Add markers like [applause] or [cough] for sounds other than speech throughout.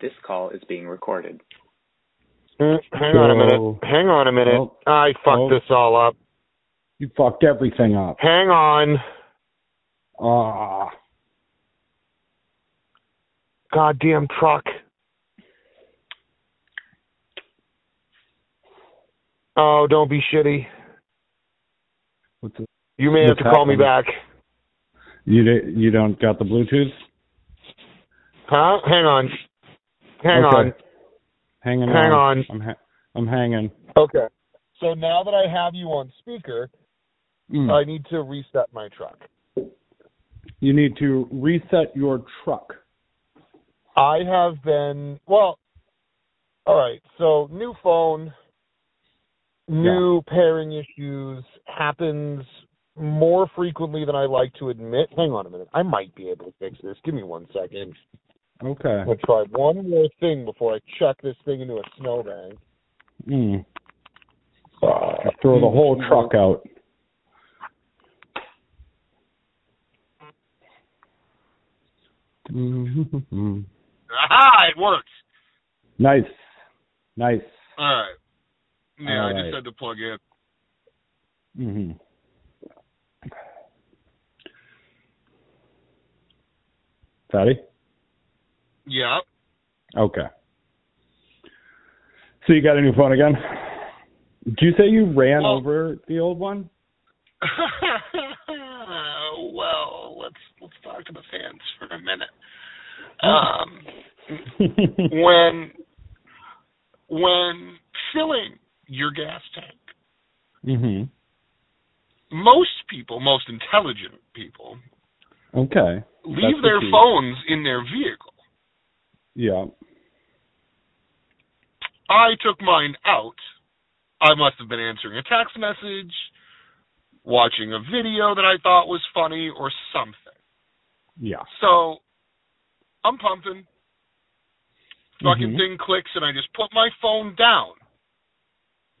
This call is being recorded. Mm, Hang on a minute. Hang on a minute. I fucked this all up. You fucked everything up. Hang on. Ah, Goddamn truck. Oh, don't be shitty. what's it? You may have to call me back. You you don't got the Bluetooth? Huh? Hang on. Hang Okay. on. Hanging Hang on. I'm ha- I'm hanging. Okay. So now that I have you on speaker, Mm. I need to reset my truck. you need to reset your truck. I have been well. All right. So new phone, new pairing issues happens more frequently than I like to admit. Hang on a minute. I might be able to fix this. Give me one second. Okay. I'm gonna try one more thing before I chuck this thing into a snowbank. Mm. Throw the whole truck out. Mhm. [laughs] Aha! It works. nice, nice. All right. Yeah, All I right. just had to plug in. hmm Fatty? Yeah. Okay. So you got a new phone again? Did you say you ran Well- over the old one? [laughs] well, let's let's talk to the fans for a minute. Um, [laughs] when when filling your gas tank, mhm. most people, most intelligent people, Okay. leave That's their key. phones in their vehicle. Yeah. I took mine out. I must have been answering a text message, watching a video that I thought was funny, or something. Yeah. So I'm pumping. Fucking Mhm. thing clicks, and I just put my phone down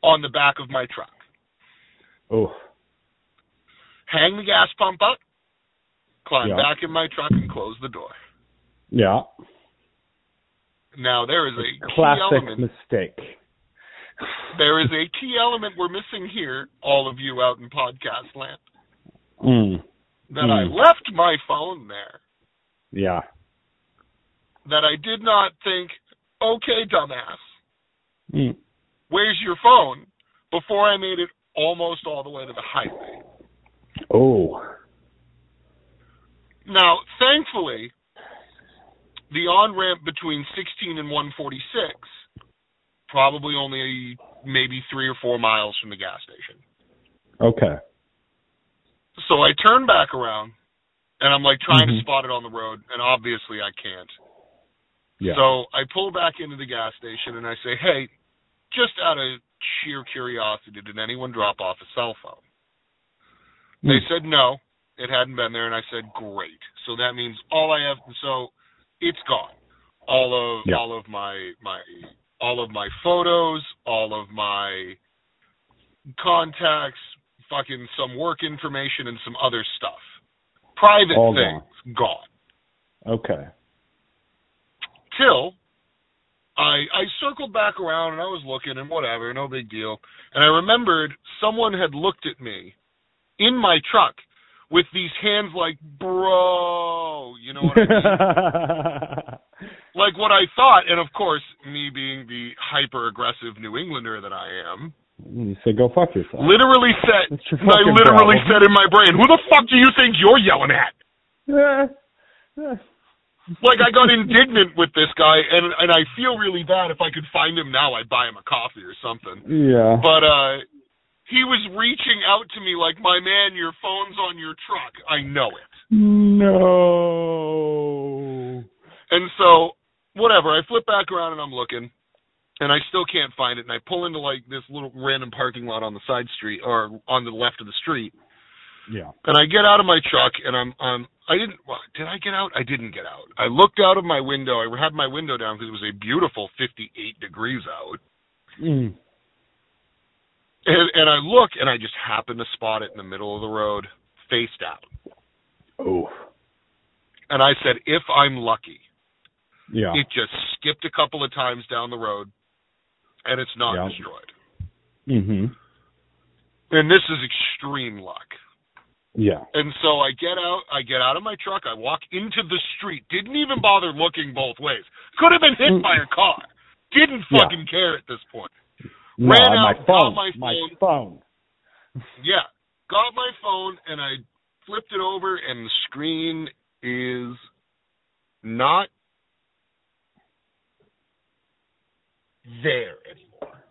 on the back of my truck. Oh. Hang the gas pump up, climb Yeah. back in my truck, and close the door. Yeah. Now there is a key Classic mistake. There is a key element we're missing here, all of you out in podcast land. Mm. That I Hmm. left my phone there. Yeah. That I did not think, okay, dumbass, Mm. where's your phone? Before I made it almost all the way to the highway. Oh. Now, thankfully, the on ramp between 16 and 146, probably only maybe three or four miles from the gas station. Okay. So I turn back around, and I'm like trying to Mhm. spot it on the road, and obviously I can't. Yeah. So I pull back into the gas station and I say, hey, just out of sheer curiosity, did anyone drop off a cell phone? They Mm. said no, it hadn't been there, and I said great. So that means all I have, so it's gone. All of Yeah. all of my my all of my photos, all of my contacts, fucking some work information, and some other stuff. Private All things gone. Okay. Till I I circled back around and I was looking and whatever, no big deal. And I remembered someone had looked at me in my truck with these hands like, bro, you know what I mean? [laughs] like what I thought, and of course, me being the hyper aggressive New Englander that I am, you said go fuck yourself. literally said I literally problem. said in my brain, Who the fuck do you think you're yelling at? like I got [laughs] indignant with this guy and and I feel really bad if I could find him now I'd buy him a coffee or something. yeah. But uh he was reaching out to me like, "My man, your phone's on your truck. I know it." No. And so, whatever, I flip back around and I'm looking and I still can't find it and I pull into like this little random parking lot on the side street or on the left of the street Yeah. and I get out of my truck and I'm um I didn't well, did I get out? I didn't get out. I looked out of my window. I had my window down because it was a beautiful 58 degrees out. Mm. And, and I look and I just happen to spot it in the middle of the road, face down. Oh. And I said, if I'm lucky, Yeah. It just skipped a couple of times down the road, and it's not Yeah. destroyed. Mhm. And this is extreme luck. Yeah. And so I get out, I get out of my truck, I walk into the street, didn't even bother looking both ways. Could have been hit by a car. Didn't Yeah. fucking care at this point. No, Ran out, my phone. my My phone. phone. Yeah. Got my phone and I flipped it over and the screen is not there anymore.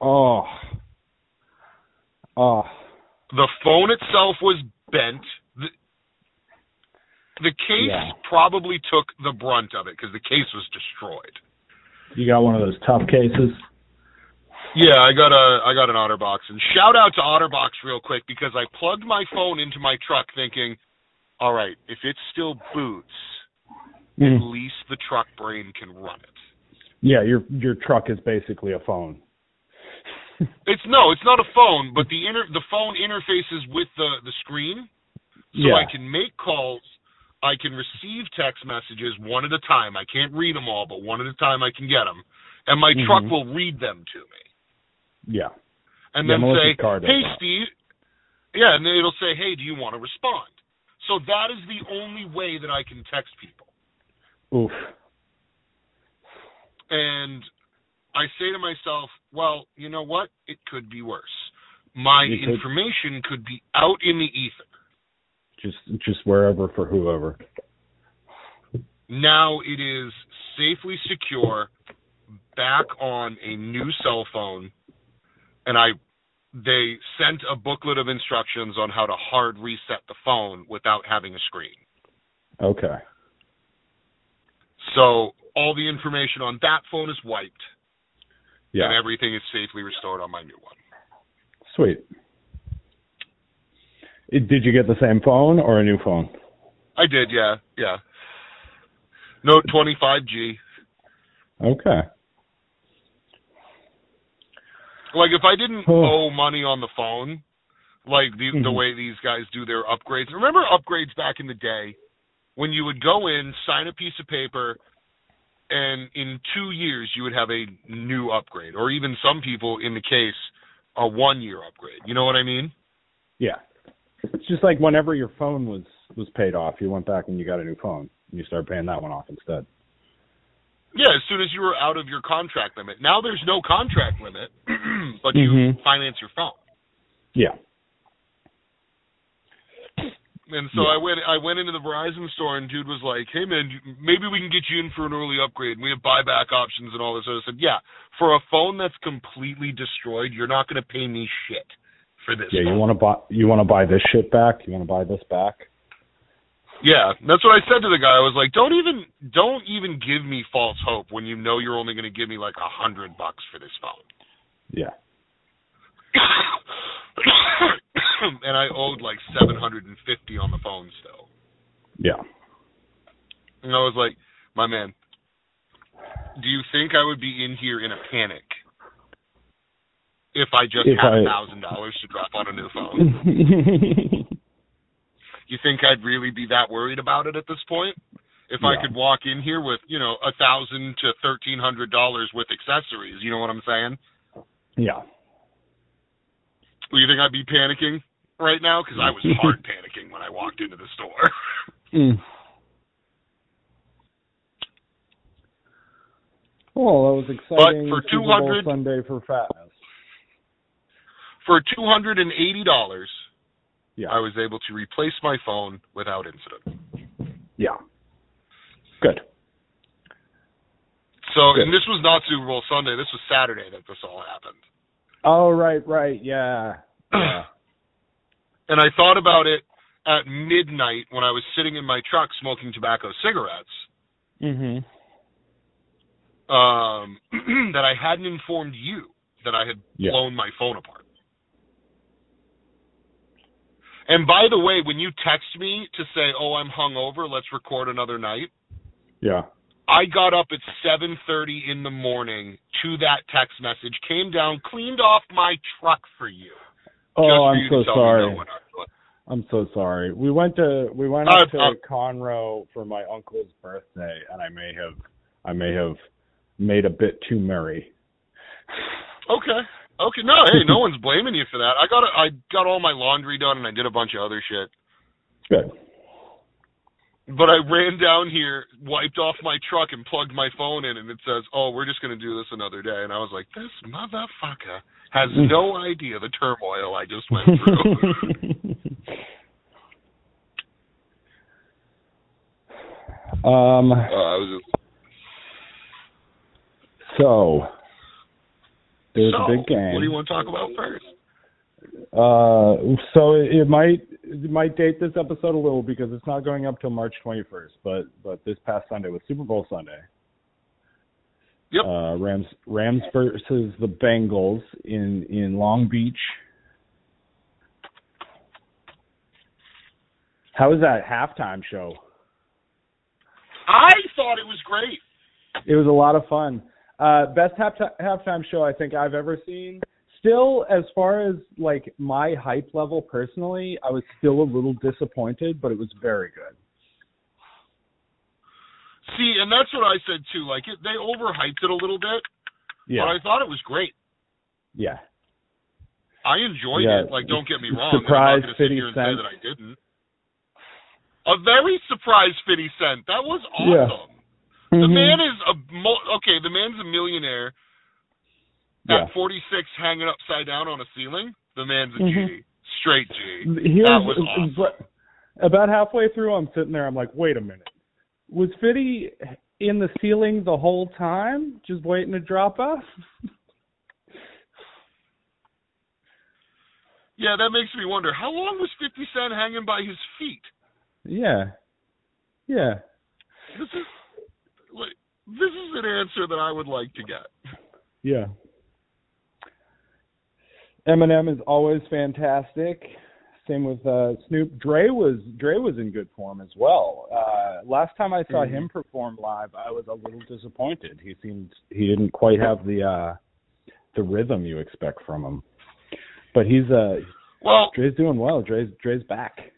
Oh. Oh. The phone itself was bent. The, the case Yeah. probably took the brunt of it because the case was destroyed. You got one of those tough cases? Yeah, I got a I got an OtterBox, and shout out to OtterBox real quick because I plugged my phone into my truck thinking, all right, if it still boots, at Mm. least the truck brain can run it. Yeah, your your truck is basically a phone. [laughs] It's no, it's not a phone, but the inter the phone interfaces with the the screen, so Yeah. I can make calls. I can receive text messages one at a time. I can't read them all, but one at a time I can get them, and my truck Mhm. will read them to me. Yeah. and Yeah, then Melissa's say, car does "Hey, that. Steve." Yeah, and then it'll say, "Hey, do you want to respond?" So that is the only way that I can text people. Oof. And I say to myself, "Well, you know what? It could be worse. My You could- information could be out in the ether. Just just wherever for whoever. Now it is safely secure back on a new cell phone, and I." They sent a booklet of instructions on how to hard reset the phone without having a screen. Okay. So all the information on that phone is wiped, Yeah. and everything is safely restored on my new one. Sweet. Did you get the same phone or a new phone? I did, yeah, yeah. Note 25G. Okay. Like if I didn't Oh. owe money on the phone, like the the Mhm. way these guys do their upgrades. Remember upgrades back in the day when you would go in, sign a piece of paper, and in two years you would have a new upgrade, or even some people in the case a one year upgrade. You know what I mean? Yeah. It's just like whenever your phone was was paid off, you went back and you got a new phone. And you started paying that one off instead. Yeah, as soon as you were out of your contract limit. Now there's no contract limit, [clears throat] but you Mhm. finance your phone. Yeah. And so Yeah. I went I went into the Verizon store and dude was like, "Hey man, maybe we can get you in for an early upgrade. We have buyback options and all this." So I said, "Yeah, for a phone that's completely destroyed, you're not going to pay me shit for this." Yeah, you want to buy you want to buy this shit back? You want to buy this back? Yeah, that's what I said to the guy. I was like, "Don't even don't even give me false hope when you know you're only going to give me like a hundred bucks for this phone." Yeah. [coughs] and I owed like seven hundred and fifty on the phone still. Yeah. And I was like, my man, do you think I would be in here in a panic if I just If had a thousand dollars to drop on a new phone? [laughs] You think I'd really be that worried about it at this point? If I could walk in here with, you know, a thousand to thirteen hundred dollars with accessories, you know what I'm saying? yeah. Do you think I'd be panicking right now? Because I was [laughs] hard panicking when I walked into the store. [laughs] Mm. Well, that was exciting. But for Bowl 200 Sunday for fatness. For two hundred and eighty dollars, Yeah. I was able to replace my phone without incident. yeah. Good. So, Good. and this was not Super Bowl Sunday. This was Saturday that this all happened. Oh right, right, yeah. [clears throat] Yeah. And I thought about it at midnight when I was sitting in my truck smoking tobacco cigarettes. Mm-hmm. Um, [clears throat] that I hadn't informed you that I had Yeah. blown my phone apart. And by the way, when you text me to say, "Oh, I'm hungover, let's record another night," Yeah. I got up at 7:30 in the morning to that text message, came down, cleaned off my truck for you. Oh, I'm you so sorry. Me no when I'm. I'm so sorry. We went to we went Uh, up to uh, Conroe for my uncle's birthday, and I may have I may have made a bit too merry. Okay. Okay. No, hey, no [laughs] one's blaming you for that. I got I got all my laundry done and I did a bunch of other shit. Good. But I ran down here, wiped off my truck, and plugged my phone in, and it says, "Oh, we're just gonna do this another day." And I was like, "This motherfucker has no idea the turmoil I just went through." [laughs] [laughs] um. uh, I was just, So there's so, a big game. What do you want to talk about first? Uh, so it, it might it might date this episode a little because it's not going up till March 21st, but but this past Sunday was Super Bowl Sunday. Yep. Uh, Rams Rams versus the Bengals in in Long Beach. How was that halftime show? I thought it was great. It was a lot of fun. Uh, best half halftime show I think I've ever seen. Still, as far as like my hype level personally, I was still a little disappointed, but it was very good. See, and that's what I said too. Like it, they overhyped it a little bit, Yeah, but I thought it was great. yeah. I enjoyed Yeah. it. Like, don't get me wrong. Surprise I'm not going to sit here and say Cent. that I didn't. A very surprised 50 Cent. That was Yeah. Awesome. The man is a mo- okay. The man's a millionaire. Yeah. At 46, hanging upside down on a ceiling. The man's a G. Mhm. Straight G. Here's, That was awesome. but about halfway through, I'm sitting there. I'm like, wait a minute. Was Fitty in the ceiling the whole time, just waiting to drop off? [laughs] Yeah, that makes me wonder. How long was 50 Cent hanging by his feet? Yeah, yeah. This is this is an answer that I would like to get. Yeah. Eminem is always fantastic. Same with uh, Snoop. Dre was Dre was in good form as well. Uh, last time I saw Mhm. him perform live, I was a little disappointed. He seemed he didn't quite have the uh, the rhythm you expect from him. But he's uh Well, Dre's doing well. Dre's Dre's back.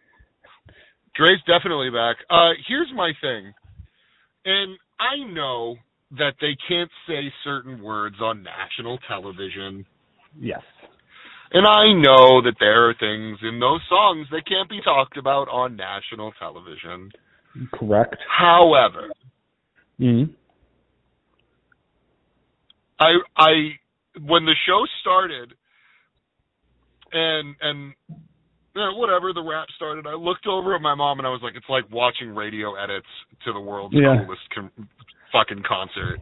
Dre's definitely back. Uh, here's my thing, and I know that they can't say certain words on national television, Yes. and I know that there are things in those songs that can't be talked about on national television. Correct. However, Mm-hmm. I I when the show started and and you know, whatever the rap started, I looked over at my mom and I was like, it's like watching radio edits to the world's Yeah. coolest con- fucking concert.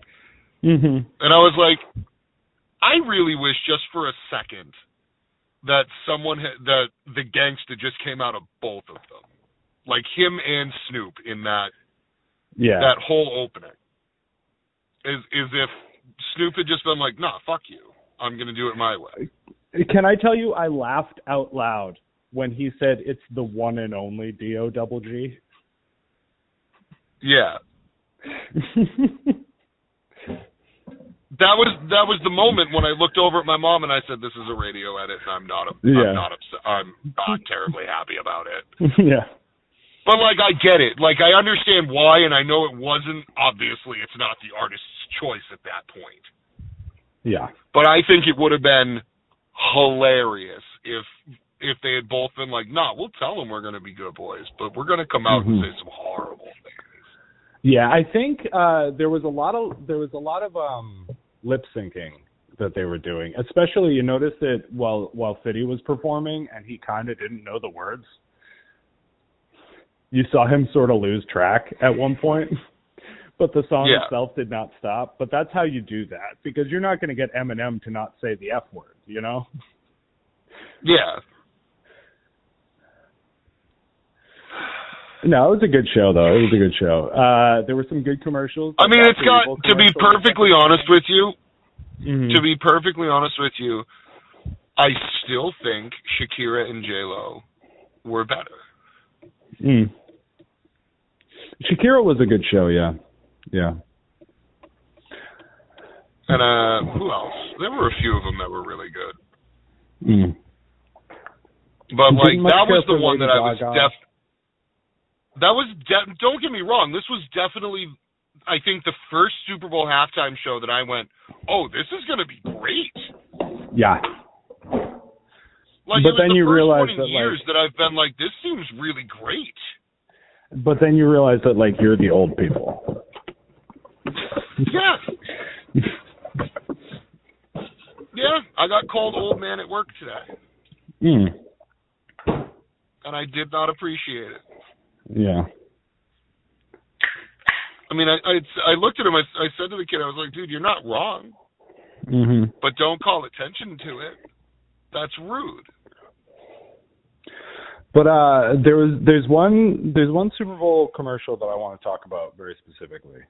Mm-hmm. And I was like, I really wish just for a second that someone had, that the gangster just came out of both of them, like him and Snoop in that Yeah. that whole opening. Is is if Snoop had just been like, nah, fuck you, I'm gonna do it my way. Can I tell you, I laughed out loud when he said it's the one and only D-O double G. Yeah, [laughs] that was that was the moment when I looked over at my mom and I said, "This is a radio edit, and I'm not Yeah. I'm not upset. I'm not terribly happy about it." yeah. But like, I get it. Like, I understand why, and I know it wasn't. Obviously, it's not the artist's choice at that point. Yeah. But I think it would have been hilarious if if they had both been like, "Nah, we'll tell them we're going to be good boys, but we're going to come out and Mhm. say some horrible things." Yeah, I think uh there was a lot of there was a lot of um lip syncing that they were doing. Especially you noticed that while while Fitty was performing and he kind of didn't know the words. You saw him sort of lose track at one point. [laughs] But the song Yeah. itself did not stop. But that's how you do that because you're not going to get Eminem to not say the F word, you know? Yeah, No, it was a good show though. It was a good show. Uh there were some good commercials. I mean, it's got to be perfectly honest with you. Mhm. To be perfectly honest with you, I still think Shakira and J Lo were better. Mm. Shakira was a good show, yeah. Yeah. And uh who else? There were a few of them that were really good. Mm. But like that was the one that I was def. That was de- don't get me wrong. This was definitely I think the first Super Bowl halftime show that I went, oh, this is going to be great. Yeah. Like, But then the you realize that, like- that I've been like, this seems really great. But then you realize that like you're the old people. Yeah. yeah, I got called old man at work today, Hmm. and I did not appreciate it. Yeah. I mean, I I, I looked at him. I, I said to the kid, I was like, dude, you're not wrong, Mhm. but don't call attention to it. That's rude. But uh there was there's one there's one Super Bowl commercial that I want to talk about very specifically.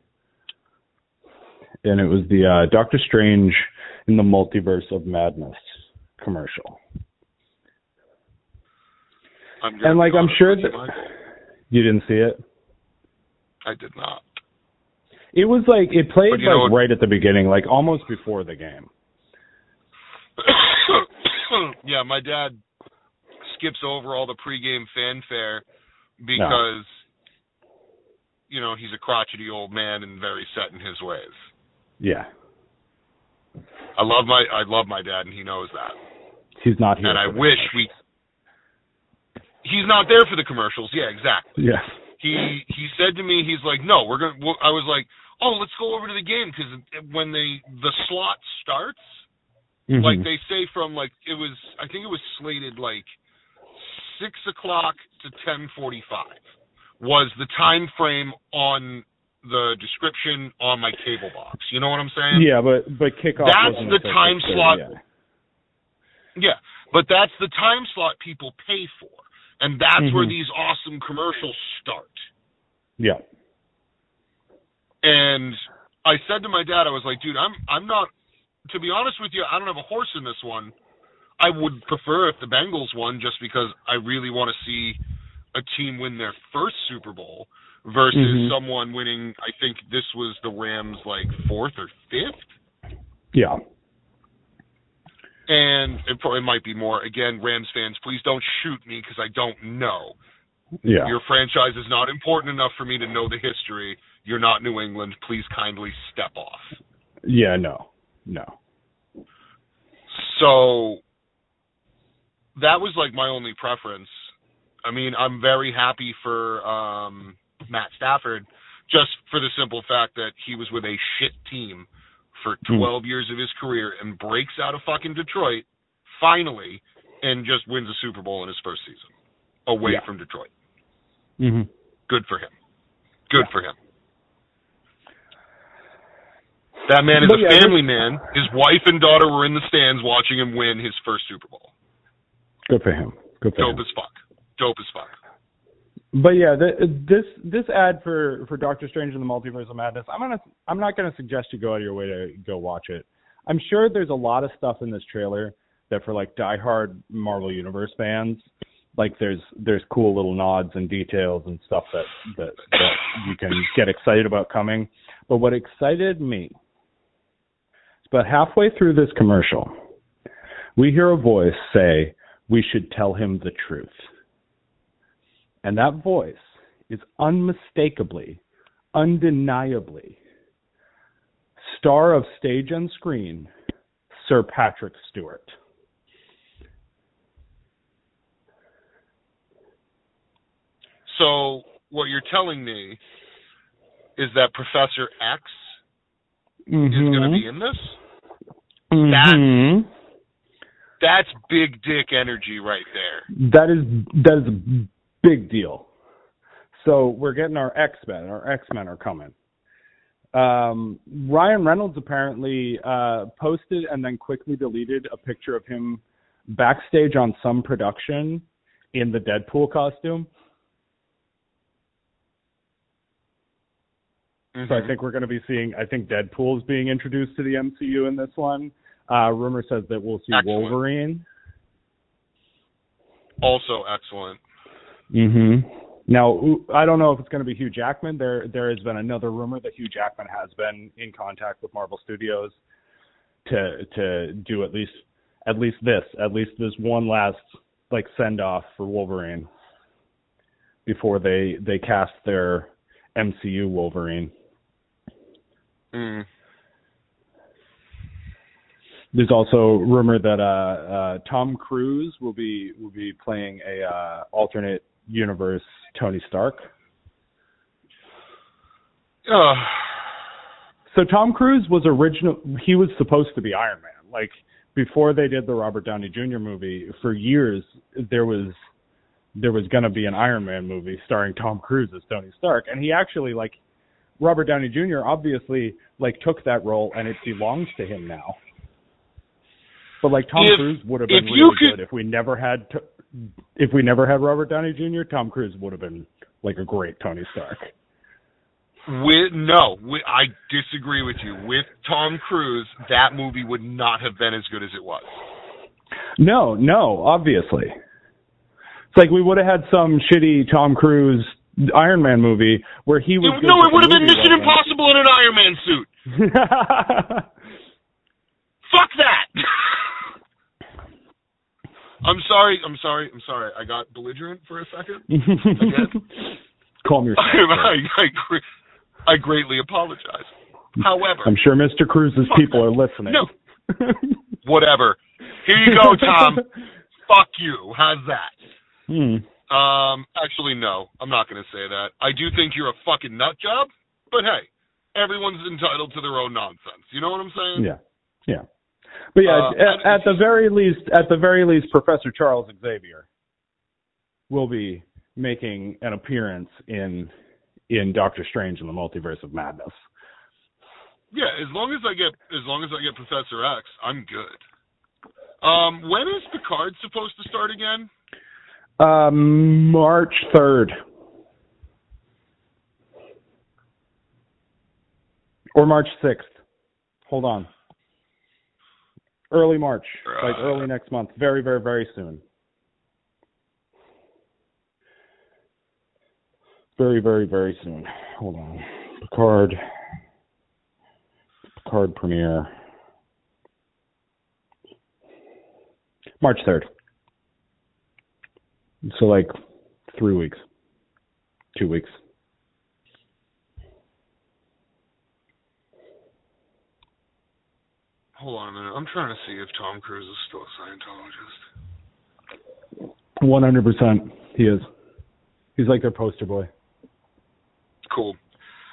And it was the uh Doctor Strange in the Multiverse of Madness commercial. I'm And like I'm sure that. You didn't see it. I did not. It was like it played know like right at the beginning, like almost before the game. [coughs] yeah, my dad skips over all the pregame fanfare because you know he's a crotchety old man and very set in his ways. Yeah. I love my I love my dad and he knows that. He's not here. and I wish we he's not there for the commercials. Yeah, exactly. Yeah. He he said to me he's like, "No, we're going to I was like, "Oh, let's go over to the game cuz when they the slot starts, Mhm. like they say from like it was I think it was slated like six o'clock to ten forty five was the time frame on the description on my cable box. You know what I'm saying? yeah, but but kickoff That's the time slot. Yeah. Yeah, but that's the time slot people pay for, and that's where Mhm. these awesome commercials start. Yeah. And I said to my dad, I was like, dude, I'm I'm not. To be honest with you, I don't have a horse in this one. I would prefer if the Bengals won, just because I really want to see a team win their first Super Bowl versus Mhm. someone winning. I think this was the Rams' like fourth or fifth, Yeah. And it probably might be more. Again, Rams fans, please don't shoot me because I don't know. Yeah. Your franchise is not important enough for me to know the history. You're not New England. Please kindly step off. Yeah, no. No. So that was like my only preference. I mean, I'm very happy for um Matt Stafford just for the simple fact that he was with a shit team for Hmm. 12 years of his career and breaks out of fucking Detroit finally and just wins a Super Bowl in his first season away Yeah. from Detroit. Mhm. Good for him. Good for him. That man is But a yeah, family man. His wife and daughter were in the stands watching him win his first Super Bowl. Good for him. Good for Dope him. as fuck. Dope as fuck. But yeah, the, this this ad for for Doctor Strange and the Multiverse of Madness, I'm gonna I'm not gonna suggest you go out of your way to go watch it. I'm sure there's a lot of stuff in this trailer that for like diehard Marvel Universe fans, like there's there's cool little nods and details and stuff that that that you can get excited about coming. But what excited me is about halfway through this commercial, we hear a voice say, "We should tell him the truth." And that voice is unmistakably, undeniably star of stage and screen, Sir Patrick Stewart. So what you're telling me is that Professor X is going to be in this? Mhm. That's big dick energy right there. That is that is big deal. So we're getting our X Men. Our X Men are coming. Um, Ryan Reynolds apparently uh, posted and then quickly deleted a picture of him backstage on some production in the Deadpool costume. So I Mhm. think we're going to be seeing. I think Deadpool is being introduced to the MCU in this one. Uh, rumor says that we'll see Excellent. Wolverine. Also excellent. Mm-hmm. Now, I don't know if it's going to be Hugh Jackman. There, there has been another rumor that Hugh Jackman has been in contact with Marvel Studios to to do at least at least this, at least this one last like send off for Wolverine before they they cast their MCU Wolverine. Mm. There's also rumor that uh, uh, Tom Cruise will be will be playing a uh, alternate universe Tony Stark. Uh, So Tom Cruise was original. He was supposed to be Iron Man. Like before they did the Robert Downey Jr. movie, for years there was there was going to be an Iron Man movie starring Tom Cruise as Tony Stark, and he actually like Robert Downey Jr. obviously like took that role, and it belongs to him now. But like Tom If- Cruise would have been really could- good if we never had to, if we never had Robert Downey Jr. Tom Cruise would have been like a great Tony Stark. with no, with, I disagree with you. With Tom Cruise, that movie would not have been as good as it was. No, no, obviously. It's like we would have had some shitty Tom Cruise Iron Man movie where he was. It- no, it would have been Mission wasn't. Impossible in an Iron Man suit. [laughs] Fuck that. [laughs] I'm sorry. I'm sorry. I'm sorry. I got belligerent for a second. [laughs] Calm yourself. I, I, I greatly apologize. However, I'm sure Mr. Cruise's people are listening. No. whatever. Here you go, Tom. Fuck you. How's that? Hmm. Um, actually, no. I'm not going to say that. I do think you're a fucking nut job, but hey, everyone's entitled to their own nonsense. You know what I'm saying? Yeah, yeah. But yeah, Uh, at, at the very least, at the very least, Professor Charles Xavier will be making an appearance in in Doctor Strange in the Multiverse of Madness. Yeah, as long as I get as long as I get Professor X, I'm good. Um, when is Picard supposed to start again? Um, March third. Or March sixth. Hold on. Early March, like early next month. Very, very, very soon. Very, very, very soon. Hold on. Picard. Picard premiere. March third. So like three weeks. Two weeks. Hold on a minute. I'm trying to see if Tom Cruise is still a Scientologist. One hundred percent he is. He's like their poster boy. Cool.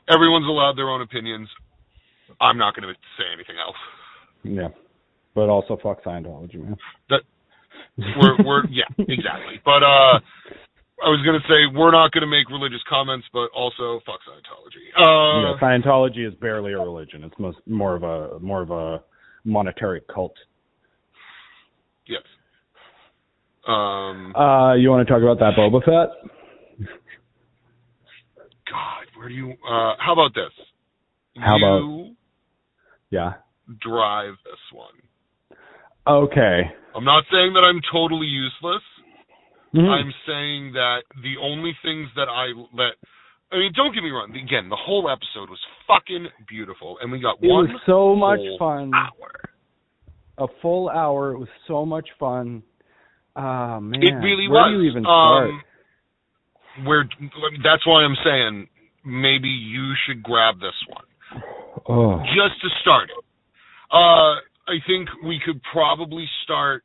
Everyone's allowed their own opinions. I'm not going to say anything else. Yeah. But also fuck Scientology, man. That We're, we're [laughs] yeah, exactly. But uh, I was going to say we're not going to make religious comments, but also fuck Scientology. Uh, yeah, Scientology is barely a religion. It's most, more of a more of a monetary cult. yes. Um, Uh, you want to talk about that Boba Fett? God, where do you? Uh, how about this? How about- Yeah. drive this one? Okay. I'm not saying that I'm totally useless. Mhm. I'm saying that the only things that I let. I mean, don't get me wrong. Again, the whole episode was fucking beautiful, and we got it one was so much fun. hour. A full hour. It was so much fun. Ah man. It really Where was. do you even start? Um, where that's why I'm saying maybe you should grab this one [sighs] oh. just to start it. Uh, I think we could probably start.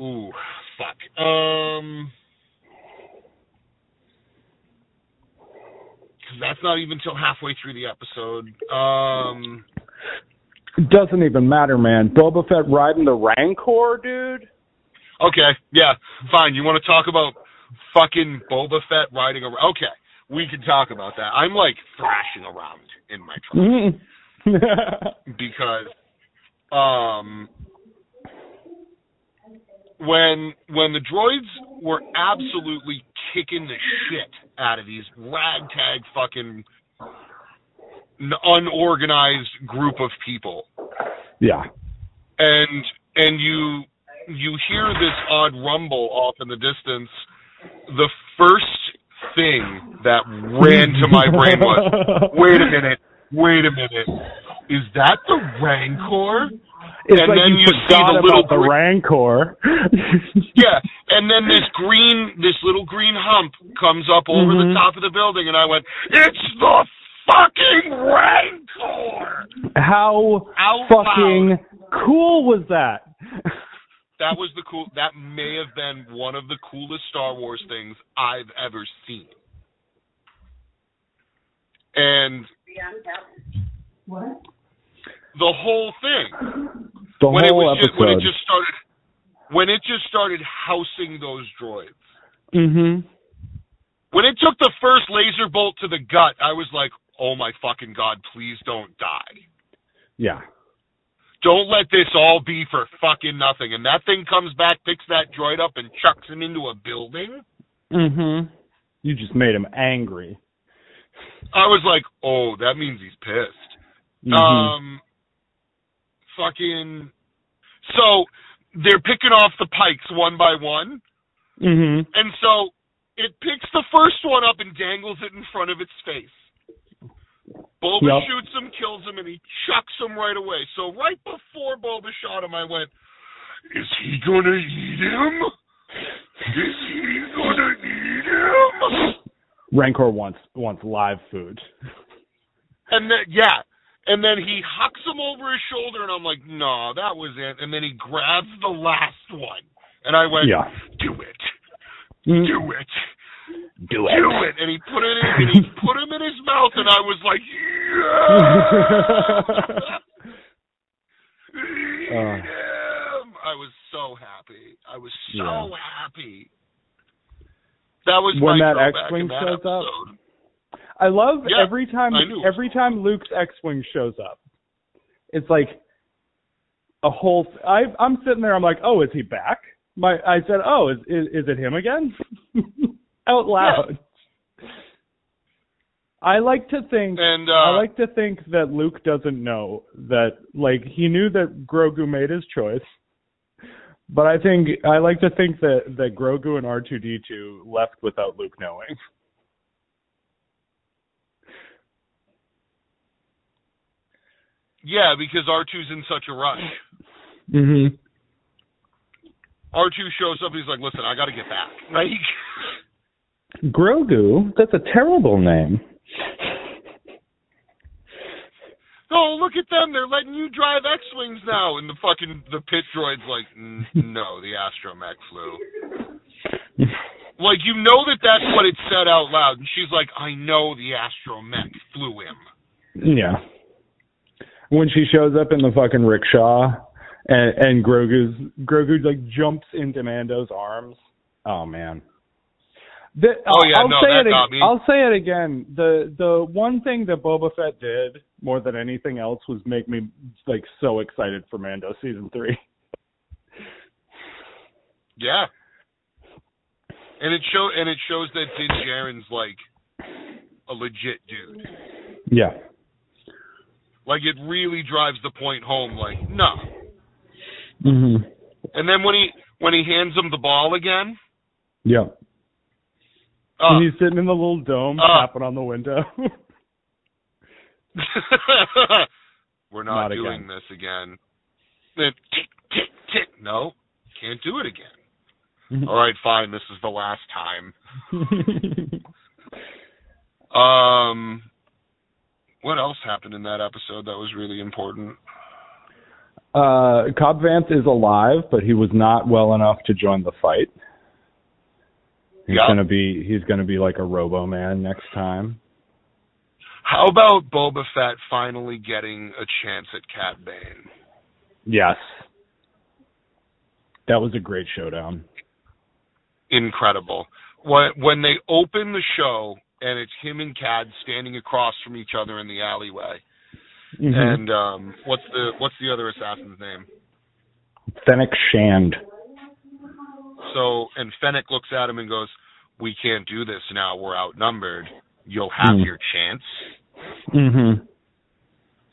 Ooh, fuck. Um, because that's not even till halfway through the episode. Um, It doesn't even matter, man. Boba Fett riding the Rancor, dude. okay, yeah, fine. You want to talk about fucking Boba Fett riding around? Okay, we can talk about that. I'm like thrashing around in my truck. Mhm. [laughs] because um when when the droids were absolutely kicking the shit out of these ragtag fucking unorganized group of people. Yeah. and and you you hear this odd rumble off in the distance. The first thing that ran to my brain was [laughs] wait a minute. Wait a minute. Is that the rancor It's And like then you, you see the little the gr- Rancor. [laughs] yeah and then this green this little green hump comes up over Mhm. the top of the building and i went it's the fucking Rancor. How Out fucking loud. cool was that? [laughs] That was the cool. That may have been one of the coolest Star Wars things I've ever seen. And the whole thing The when it whole was just, when it just started when it just started housing those droids. Mm-hmm. When it took the first laser bolt to the gut, I was like, "Oh my fucking god, please don't die." Yeah. Don't let this all be for fucking nothing. And that thing comes back, picks that droid up, and chucks him into a building. Mm Mhm. You just made him angry. I was like, "Oh, that means he's pissed." Mhm. Um, fucking. So they're picking off the pikes one by one, mhm. and so it picks the first one up and dangles it in front of its face. Boba Yep. shoots him, kills him, and he chucks him right away. So right before Boba shot him, I went, "Is he gonna eat him? Is he gonna eat him?" Rancor wants wants live food. And then yeah, and then he hucks him over his shoulder, and I'm like, "No, that was it." And then he grabs the last one, and I went, Yeah. "Do it, Mm. do it." Do it, do it. And he put it in, and he [laughs] put him in his mouth, and I was like, [laughs] yeah! Uh. I was so happy. I was so Yeah. happy. That was When my that X-Wing shows up? I love Yeah, every time every time Luke's X-wing shows up. It's like a whole. I I'm sitting there. I'm like, oh, is he back? My I said, oh, is is, is it him again? [laughs] Out loud. I like to think. And uh, I like to think that Luke doesn't know that. Like he knew that Grogu made his choice. But I think I like to think that that Grogu and R2D2 left without Luke knowing. Yeah, because R2's in such a rush. Mm-hmm. R2 shows up, he's like, listen, I got to get back. [laughs] Like, Grogu? That's a terrible name. oh, look at them. They're letting you drive X-Wings now. And the fucking, the pit droid's like, no, the astromech flew. Like, you know that that's what it said out loud. And she's like, I know the astromech flew him. Yeah. When she shows up in the fucking rickshaw and, and Grogu's Grogu like jumps into Mando's arms. Oh man. The, Oh, yeah, I'll no, say that it, got me. I'll say it again. The the one thing that Boba Fett did more than anything else was make me like so excited for Mando season three. Yeah. And it show and it shows that Din Djarin's like a legit dude. Yeah. Like it really drives the point home. Like no. Mhm. And then when he when he hands him the ball again, Yeah. uh, and he's sitting in the little dome Uh. tapping on the window. [laughs] we're not, Not doing again. this again. Then tick tick tick. No, can't do it again. All right, fine. This is the last time. [laughs] Um, what else happened in that episode that was really important? Uh, Cobb Vanth is alive, but he was not well enough to join the fight. He's Yeah. gonna be he's gonna be like a Robo Man next time. How about Boba Fett finally getting a chance at Cad Bane? Yes. That was a great showdown. Incredible. When when they open the show and it's him and Cad standing across from each other in the alleyway, Mhm. and um, what's the what's the other assassin's name? Fennec Shand. So and Fennec looks at him and goes, "We can't do this now. We're outnumbered. You'll have Hmm. your chance." Mm-hmm.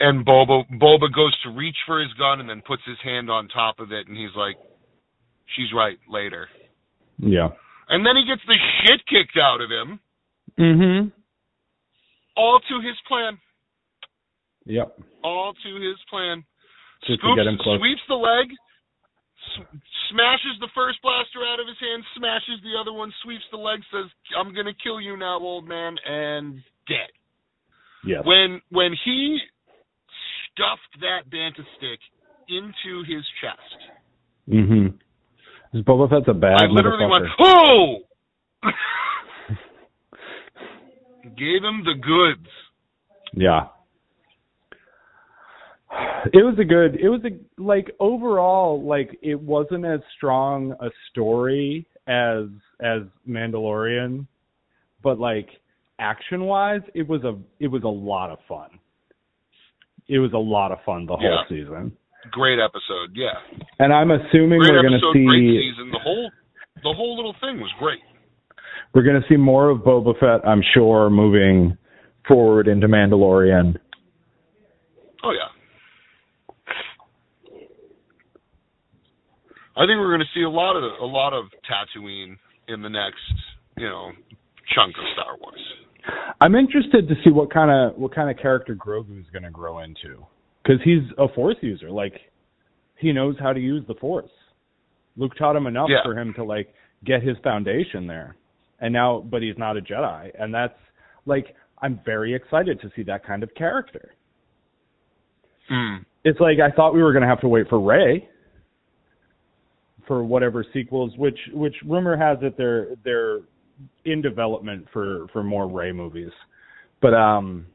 and Boba Boba goes to reach for his gun and then puts his hand on top of it and he's like, She's right, later. Yeah. And then he gets the shit kicked out of him, Mhm. all to his plan. Yep. All to his plan. Just to Scoops, get him close. sweeps the leg, s- smashes the first blaster out of his hand, smashes the other one, sweeps the leg, says, I'm gonna kill you now, old man, and dead. Yeah. When when he stuffed that banta stick into his chest, Mhm. Because Boba Fett's a bad I literally went, "Oh!" [laughs] Gave him the goods. Yeah. It was a good it was a like overall like it wasn't as strong a story as as Mandalorian, but like action wise it was a it was a lot of fun. It was a lot of fun the whole Yeah. season. Great episode, yeah. And I'm assuming Great we're gonna see great season. The whole the whole little thing was great. We're gonna see more of Boba Fett, I'm sure, moving forward into Mandalorian. Oh yeah. I think we're going to see a lot of a lot of Tatooine in the next, you know, chunk of Star Wars. I'm interested to see what kind of what kind of character Grogu's going to grow into, because he's a Force user. Like he knows how to use the Force. Luke taught him enough Yeah. for him to like get his foundation there, and now, but he's not a Jedi, and that's like I'm very excited to see that kind of character. Hmm. It's like I thought we were going to have to wait for Rey for whatever sequels, which which rumor has it they're they're in development for for more Rey movies. But um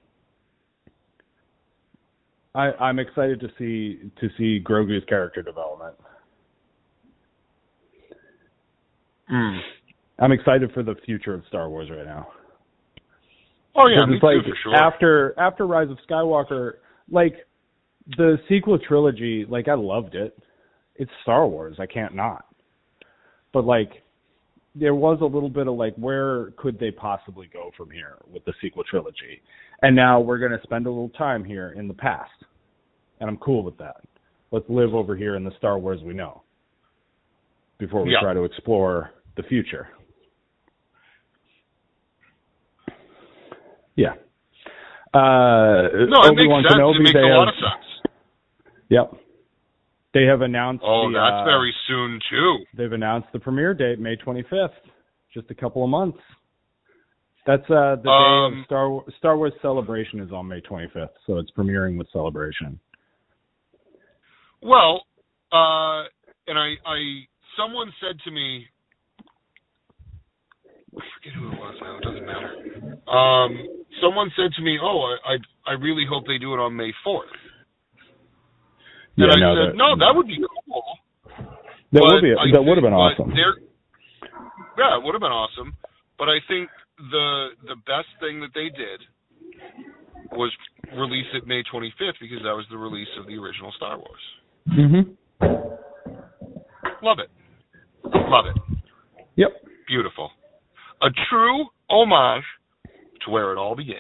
I I'm excited to see to see Grogu's character development. Hmm. I'm excited for the future of Star Wars right now. Oh yeah, me like too for sure. after after Rise of Skywalker, like the sequel trilogy, like I loved it. It's Star Wars, I can't not. But like there was a little bit of like where could they possibly go from here with the sequel trilogy? And now we're going to spend a little time here in the past. And I'm cool with that. Let's live over here in the Star Wars we know before we Yeah. try to explore the future. Yeah. Uh, no, it Obi-Wan makes sense. Kenobi, it makes a lot have- of sense. Yep. They have announced. Oh, the, that's uh, very soon too. They've announced the premiere date, May 25th. Just a couple of months. That's uh, the day Um, of Star Wars, Star Wars Celebration is on May 25th, so it's premiering with Celebration. Well, uh, and I, I, someone said to me, I forget who it was now. It doesn't matter. Um, someone said to me, "Oh, I, I, I really hope they do it on May 4th. And Yeah, I no, said, that, "No, that would be cool." that would be I that would have been awesome. Yeah, it would have been awesome. But I think the the best thing that they did was release it May 25th because that was the release of the original Star Wars. Mhm. Love it. Love it. Yep. Beautiful. A true homage to where it all began.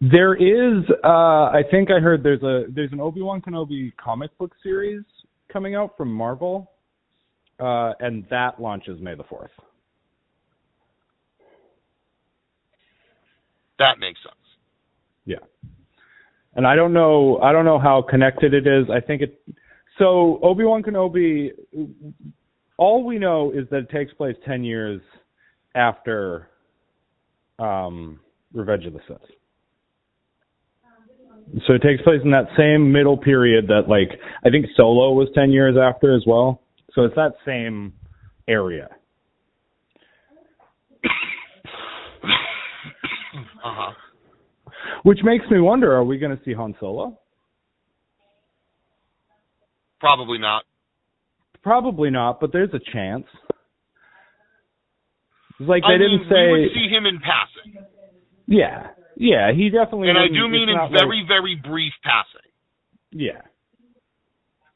There is, uh, I think I heard there's a there's an Obi Wan Kenobi comic book series coming out from Marvel, uh, and that launches May the fourth. That makes sense. Yeah. And I don't know I don't know how connected it is. I think it so Obi-Wan Kenobi all we know is that it takes place 10 years after um Revenge of the Sith. So it takes place in that same middle period that like I think Solo was 10 years after as well. So it's that same area. Uh-huh. Which makes me wonder are we going to see Han Solo? Probably not. Probably not, but there's a chance. Like they I didn't say. we would see him in passing. Yeah, yeah, he definitely. And I do mean in not like- very, very brief passing. yeah,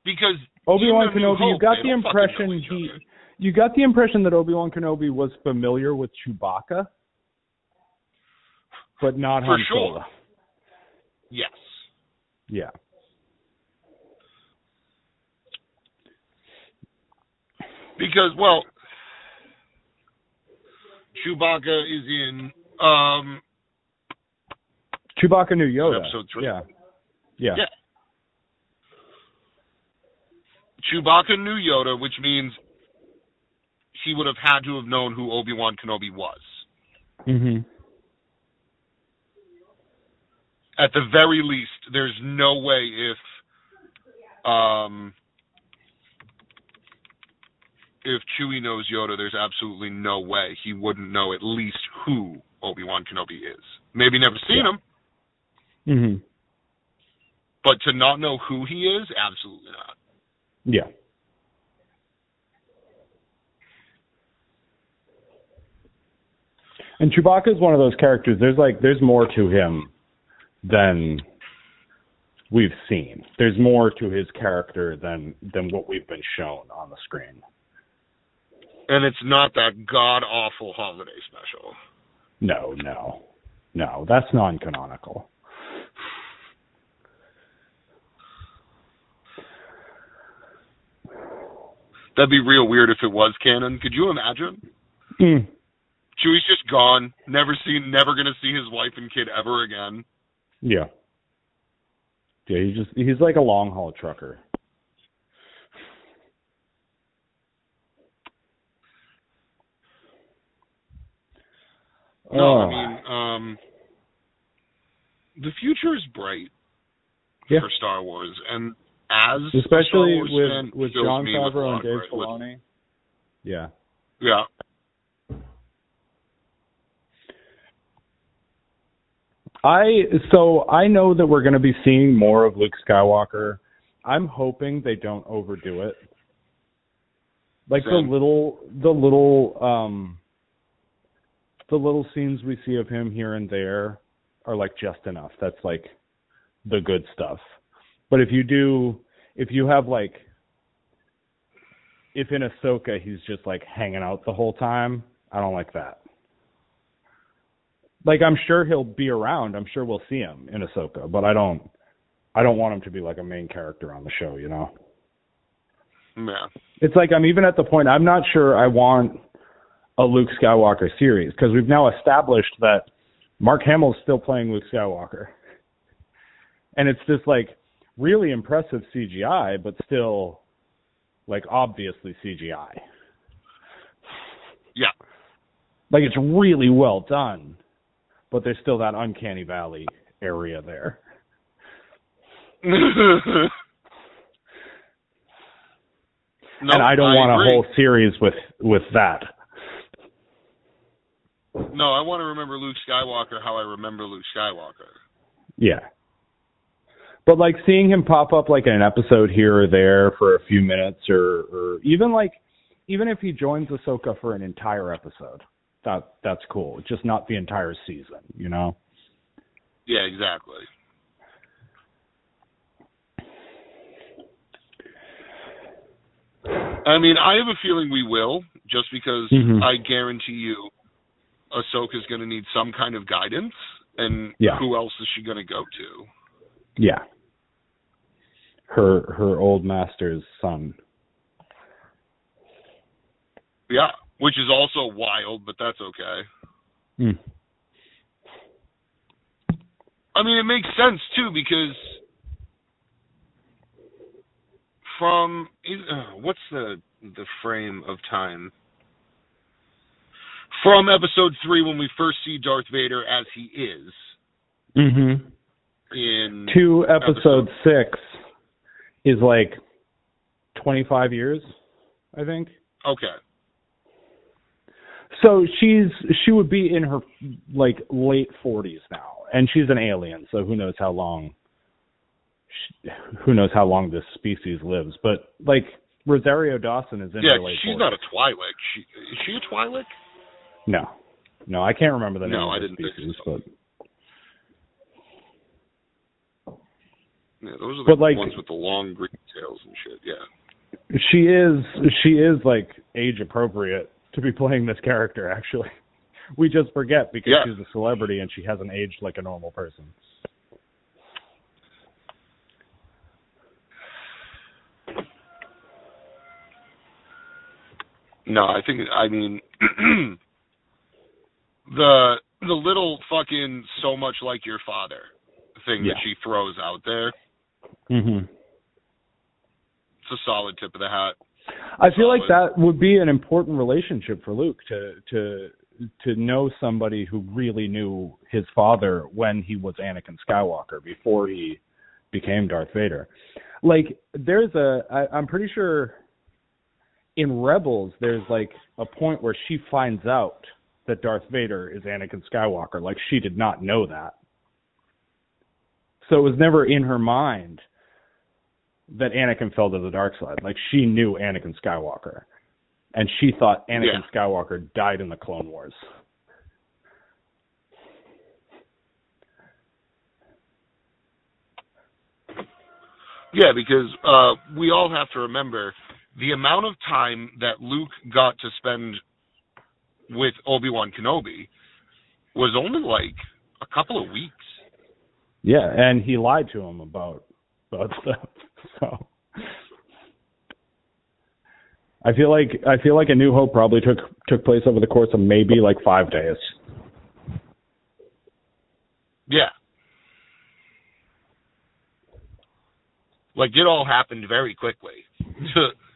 Because Obi Wan Kenobi. You got the don't fucking know impression he. You got the impression that Obi Wan Kenobi was familiar with Chewbacca, but not For Han sure. Solo. Yes. Yeah. Because, well, Chewbacca is in um Chewbacca knew Yoda. Episode three. Yeah. Yeah. Yeah. Chewbacca knew Yoda, which means he would have had to have known who Obi Wan Kenobi was. Mhm. at the very least, there's no way if um if Chewie knows Yoda, there's absolutely no way he wouldn't know at least who Obi Wan Kenobi is. Maybe never seen Yeah. him, Mhm. but to not know who he is, absolutely not. Yeah. And Chewbacca is one of those characters. There's like there's more to him than we've seen. There's more to his character than than what we've been shown on the screen. And it's not that god awful holiday special. No, no, no. That's non-canonical. That'd be real weird if it was canon. Could you imagine? Mm. Chewie's just gone, never seen, never gonna see his wife and kid ever again. Yeah. Yeah, he's just he's like a long haul trucker. No, Oh. I mean, um, the future is bright Yeah. for Star Wars, and as especially with with Jon Favreau and Dave pride. With- Filoni. Yeah. yeah, I so I know that we're going to be seeing more of Luke Skywalker. I'm hoping they don't overdo it. Like the little the little um the little scenes we see of him here and there are like just enough. That's like the good stuff. But if you do if you have like if in Ahsoka he's just like hanging out the whole time, I don't like that. Like I'm sure he'll be around. I'm sure we'll see him in Ahsoka, but I don't I don't want him to be like a main character on the show, you know. yeah. It's like I'm even at the point I'm not sure I want a Luke Skywalker series because we've now established that Mark Hamill's still playing Luke Skywalker. And it's this like really impressive CGI but still like obviously CGI. Yeah. Like it's really well done, but there's still that uncanny valley area there. [laughs] No, and I don't want agree. a whole series with with that. No, I want to remember Luke Skywalker how I remember Luke Skywalker. Yeah. But like seeing him pop up like in an episode here or there for a few minutes or or even like even if he joins Ahsoka for an entire episode, that that's cool. Just not the entire season, you know? Yeah, exactly. I mean, I have a feeling we will, just because Mhm. I guarantee you, Ahsoka's going to need some kind of guidance, and Yeah. who else is she going to go to? Yeah. Her her old master's son. Yeah, which is also wild, but that's okay. Hmm. I mean, it makes sense too because from uh, what's the the frame of time from episode three when we first see Darth Vader as he is Mhm. in To episode Episode. 6 is like 25 years, I think. okay So she's she would be in her like late forties now, and she's an alien. So who knows how long? She, who knows how long this species lives? But like Rosario Dawson is in yeah her late she's 40s. not a Twi'lek she, is she a Twi'lek No, no, I can't remember the name No, of I didn't think species, so. but yeah those are the But, like- ones with the long green tails and shit yeah she is she is like age appropriate to be playing this character. Actually, we just forget because Yeah. she's a celebrity and she hasn't aged like a normal person. No, I think I mean [clears throat] the the little fucking so much like your father thing Yeah. that she throws out there. Mm-hmm. It's a solid tip of the hat. I feel like that would be an important relationship for Luke to to to know somebody who really knew his father when he was Anakin Skywalker before he became Darth Vader. Like there's a I, I'm pretty sure in Rebels there's like a point where she finds out that Darth Vader is Anakin Skywalker. Like she did not know that. So it was never in her mind that Anakin fell to the dark side. Like she knew Anakin Skywalker. And she thought Anakin yeah. Skywalker died in the Clone Wars. Yeah, because uh, we all have to remember the amount of time that Luke got to spend with Obi Wan Kenobi was only like a couple of weeks. Yeah, and he lied to him about about stuff. [laughs] So I feel like I feel like A New Hope probably took took place over the course of maybe like five days. Yeah. Like it all happened very quickly. [laughs]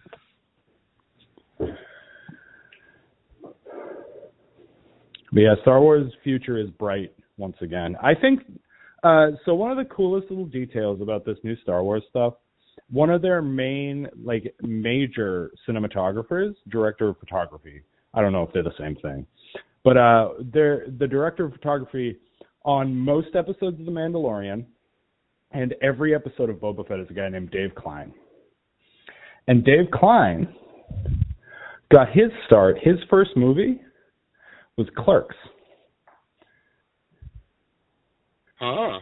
But yeah, Star Wars' future is bright once again. I think uh, so. One of the coolest little details about this new Star Wars stuff, one of their main, like, major cinematographers, director of photography. I don't know if they're the same thing, but uh, they're the director of photography on most episodes of The Mandalorian, and every episode of Boba Fett is a guy named Dave Klein. And Dave Klein got his start. His first movie was Clerks. Ah.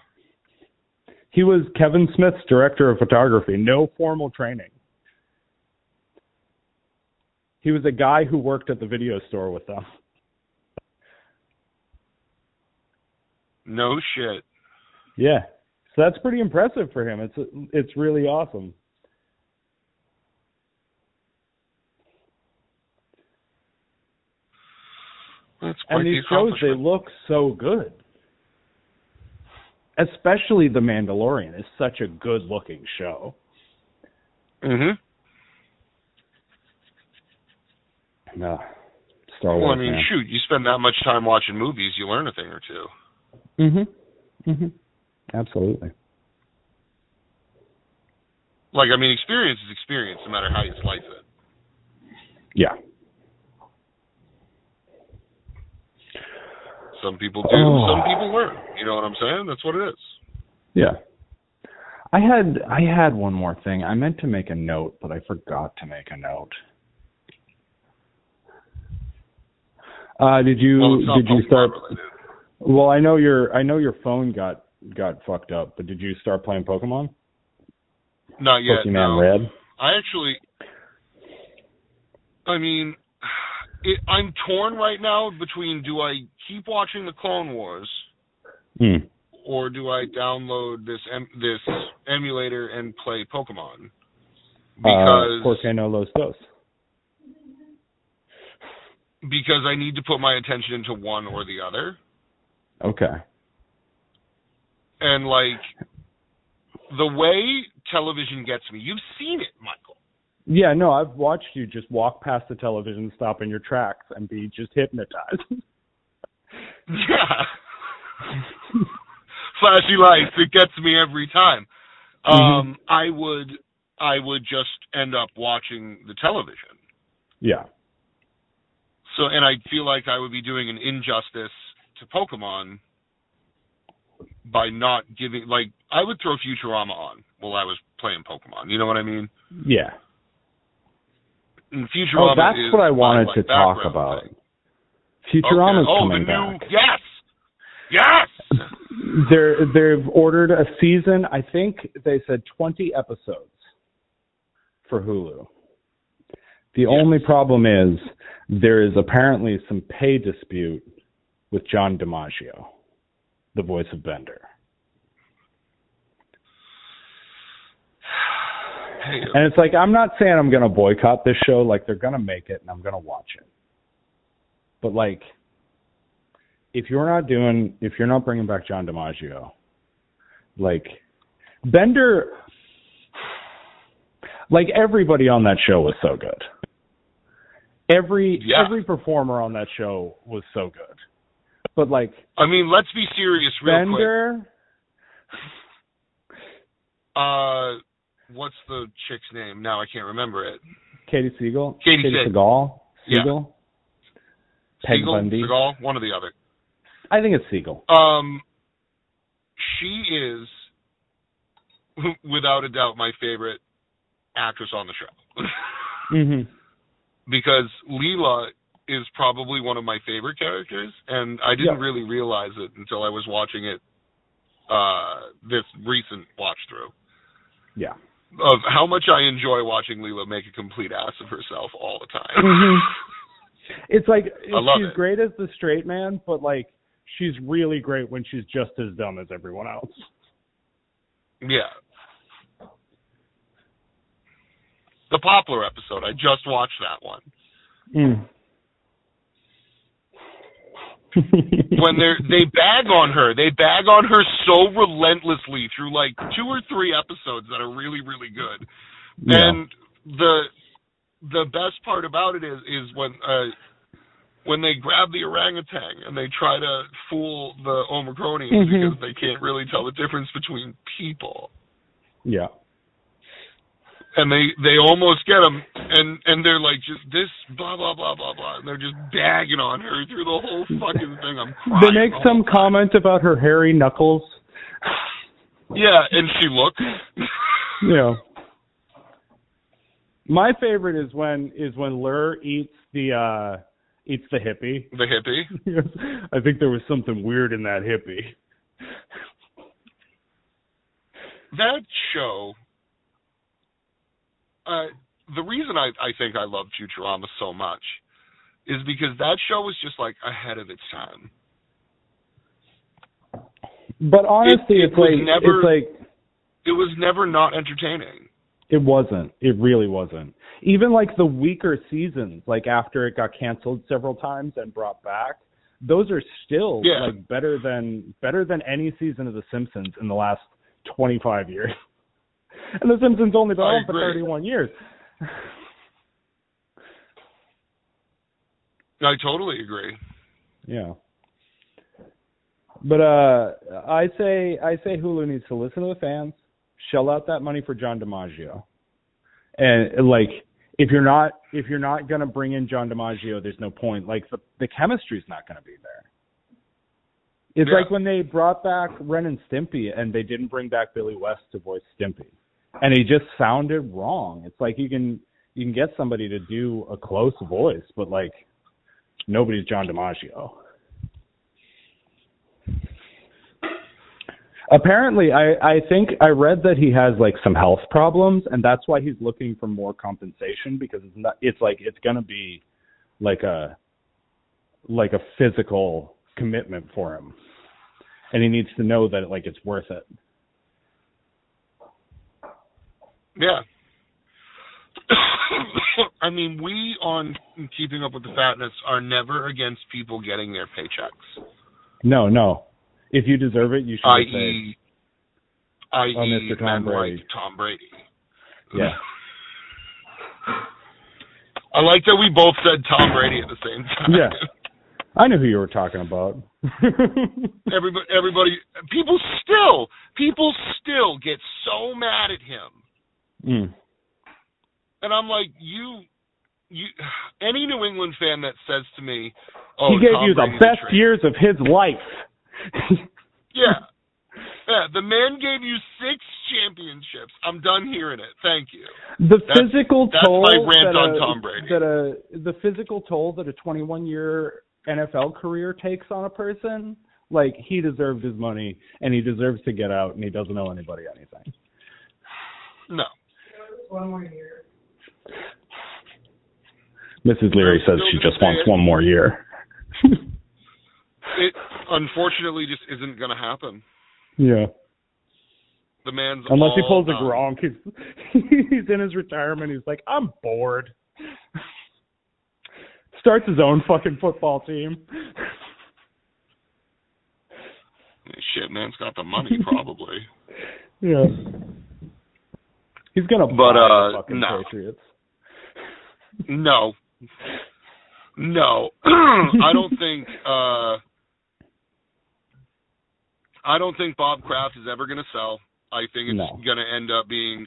He was Kevin Smith's director of photography, no formal training. He was a guy who worked at the video store with them. No shit. Yeah. So that's pretty impressive for him. It's it's really awesome. That's and these shows they look so good. Especially The Mandalorian is such a good looking show. Mhm. No. Star Wars. Well, I mean, man. shoot, you spend that much time watching movies, you learn a thing or two. Mhm. Mhm. Absolutely. Like, I mean, experience is experience, no matter how you slice it. Yeah. Some people do. Oh. Some people learn. You know what I'm saying? That's what it is. Yeah. I had I had one more thing. I meant to make a note, but I forgot to make a note. Uh, did you well, did you start? Well, I know your I know your phone got got fucked up, but did you start playing Pokemon? Not yet. Pokemon no. Red. I actually. I mean, it, I'm torn right now between do I keep watching the Clone Wars, hmm. or do I download this em, this emulator and play Pokemon? Because uh, porque no los dos. Because I need to put my attention into one or the other. Okay. And like the way television gets me, you've seen it, Michael. Yeah, no, I've watched you just walk past the television, stop in your tracks, and be just hypnotized. [laughs] yeah. [laughs] Flashy lights, it gets me every time. Mm-hmm. Um, I would I would just end up watching the television. Yeah. So and I feel like I would be doing an injustice to Pokemon by not giving like I would throw Futurama on while I was playing Pokemon. You know what I mean? Yeah. And Futurama oh, that's what I wanted to talk about. thing. Futurama's okay. oh, coming the new, back. Yes. Yes. [laughs] They're they've ordered a season. I think they said twenty episodes for Hulu. The Yes. only problem is there is apparently some pay dispute with John DiMaggio, the voice of Bender. Hey, And it's like I'm not saying I'm going to boycott this show. Like they're going to make it, and I'm going to watch it. But like, if you're not doing, if you're not bringing back John DiMaggio, like Bender, like everybody on that show was so good. Every Yeah. every performer on that show was so good. But like I mean, let's be serious real quick. Bender, Uh, what's the chick's name? Now I can't remember it. Katie Siegel, Katie Katie Sieg. Segal, Yeah. Siegel, Peg Siegel, Bundy. Seagal, one or the other. I think it's Siegel. Um, she is, [laughs] without a doubt, my favorite actress on the show. [laughs] mm-hmm. because Leela is probably one of my favorite characters, and I didn't Yeah. really realize it until I was watching it uh, this recent watch through Yeah. Of how much I enjoy watching Leela make a complete ass of herself all the time. Mhm. [laughs] It's like she's it. great as the straight man, but like she's really great when she's just as dumb as everyone else. yeah. The Poppler episode, I just watched that one. Mm. [laughs] when they they bag on her, they bag on her so relentlessly through like two or three episodes that are really really good. Yeah. And the the best part about it is is when uh when they grab the orangutan and they try to fool the Omicronians Mhm. because they can't really tell the difference between people. yeah. And they they almost get him and and they're like just this blah blah blah blah blah, and they're just bagging on her through the whole fucking thing. I'm crying. They make the some time. comment about her hairy knuckles. Yeah, and she looks. Yeah. My favorite is when is when Lrrr eats the uh eats the hippie. the hippie. [laughs] I think there was something weird in that hippie. That show. Uh, the reason I I think I love Futurama so much is because that show was just like ahead of its time. But honestly, it it's was like never- it's like It was never not entertaining. it wasn't. It really wasn't. Even like the weaker seasons, like after it got canceled several times and brought back, those are still Yeah. like better than better than any season of The Simpsons in the last twenty five years. [laughs] And The Simpsons only been on for thirty one years. [laughs] I totally agree. Yeah. But uh I say I say Hulu needs to listen to the fans, shell out that money for John DiMaggio. And like if you're not if you're not gonna bring in John DiMaggio, there's no point. Like the the chemistry's not gonna be there. It's Yeah. like when they brought back Ren and Stimpy and they didn't bring back Billy West to voice Stimpy. And he just sounded wrong. It's like you can you can get somebody to do a close voice, but like nobody's John DiMaggio. Apparently, I I think I read that he has like some health problems, and that's why he's looking for more compensation because it's not. It's like it's gonna be like a like a physical commitment for him, and he needs to know that like it's worth it. Yeah. [coughs] I mean, we on Keeping Up with the Fatness are never against people getting their paychecks, No, no. If you deserve it, you should get paid. i.e., i.e., Oh, Mr. Tom Brady. like Tom Brady. Yeah. [laughs] I like that we both said Tom Brady at the same time. Yeah. [laughs] I knew who you were talking about. [laughs] everybody, everybody, people still, people still get so mad at him, Mm. and I'm like, you, you, any New England fan that says to me, "Oh, he gave Tom you the Brady's a best traitor." years of his life. [laughs] Yeah. Yeah, the man gave you six championships. I'm done hearing it. Thank you. The That's- physical that's toll my rant that on a, Tom Brady. that a the physical toll that a 21 year NFL career takes on a person, like he deserved his money and he deserves to get out and he doesn't owe anybody anything. No. Mrs. Leary I'm says she gonna just wants it. one more year. [laughs] It unfortunately just isn't going to happen. yeah. The man's Unless he all pulls a done. Gronk, he's [laughs] he's in his retirement. He's like, I'm bored. Starts his own fucking football team. Shit, man's got the money probably. [laughs] Yeah. He's gonna But, buy uh, the fucking no. Patriots. no. No, [clears throat] I don't think. uh I don't think Bob Kraft is ever to sell. I think it's No. to end up being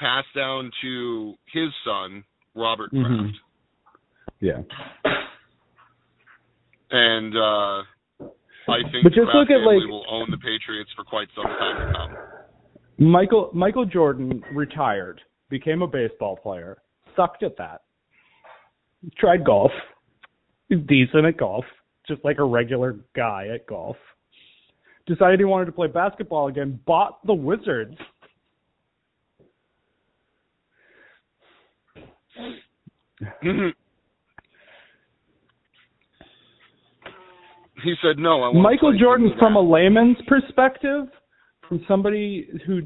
passed down to his son, Robert Kraft. Mhm. Yeah. and uh I think But just look at, like- will own the Patriots for quite some time to come. Michael Michael Jordan retired, became a baseball player, sucked at that. Tried golf. He's decent at golf, just like a regular guy at golf. Decided he wanted to play basketball again, bought the Wizards. [laughs] he said no. I want Michael Jordan, from a layman's perspective, from somebody who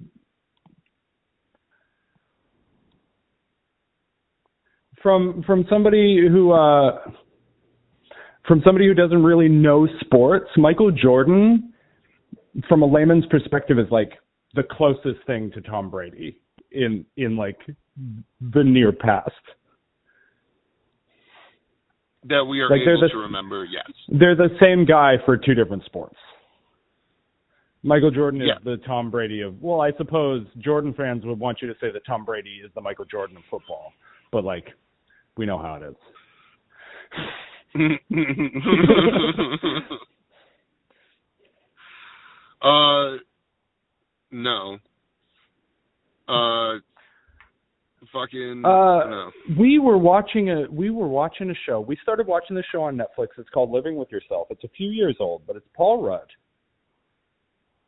from from somebody who uh from somebody who doesn't really know sports, Michael Jordan, from a layman's perspective, is like the closest thing to Tom Brady in in like the near past. That we are like, able the- to remember. Yes. They're the same guy for two different sports. Michael Jordan is Yeah. the Tom Brady of well, I suppose Jordan fans would want you to say that Tom Brady is the Michael Jordan of football, but like we know how it is. [laughs] [laughs] uh, no. Uh, fucking Uh, we were watching a we were watching a show. We started watching the show on Netflix. It's called Living with Yourself. It's a few years old, but it's Paul Rudd.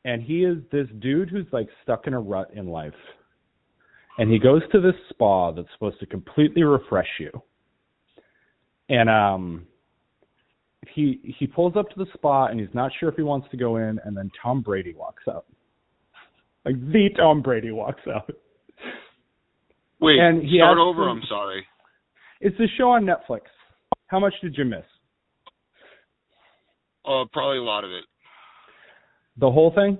And he is this dude who's like stuck in a rut in life. And he goes to this spa that's supposed to completely refresh you. And um he he pulls up to the spa and he's not sure if he wants to go in and then Tom Brady walks out. Like the Tom Brady walks out. Wait, and he start over. him- I'm sorry. It's a show on Netflix. How much did you miss? Uh, probably a lot of it. The whole thing?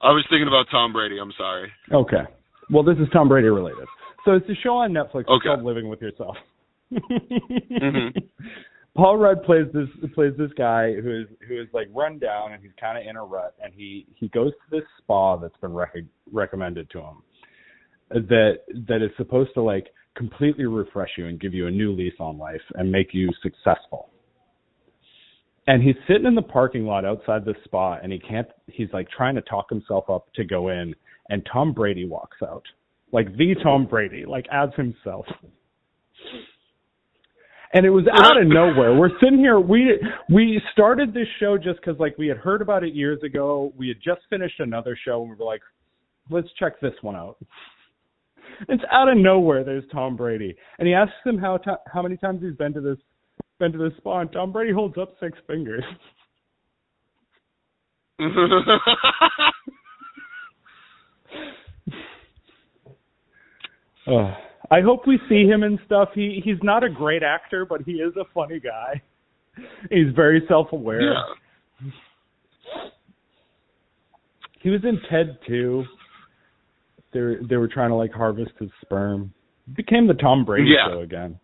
I was thinking about Tom Brady. I'm sorry. Okay. Well, this is Tom Brady related. So it's a show on Netflix Okay. called Living with Yourself. Mhm. [laughs] Paul Rudd plays this plays this guy who is who is like run down and he's kind of in a rut and he he goes to this spa that's been rec- recommended to him that that is supposed to like completely refresh you and give you a new lease on life and make you successful. And he's sitting in the parking lot outside the spa and he can't he's like trying to talk himself up to go in and Tom Brady walks out. Like the Tom Brady, like as himself. And it was out of nowhere. We're sitting here. We we started this show just because like we had heard about it years ago. We had just finished another show and we were like, let's check this one out. It's out of nowhere. There's Tom Brady, and he asks him how ti how many times he's been to this been to this spa, and Tom Brady holds up six fingers. [laughs] Ugh. I hope we see him and stuff. He he's not a great actor, but he is a funny guy. He's very self-aware. yeah. He was in Ted too. They were, they were trying to like harvest his sperm. It became the Tom Brady Yeah. show again.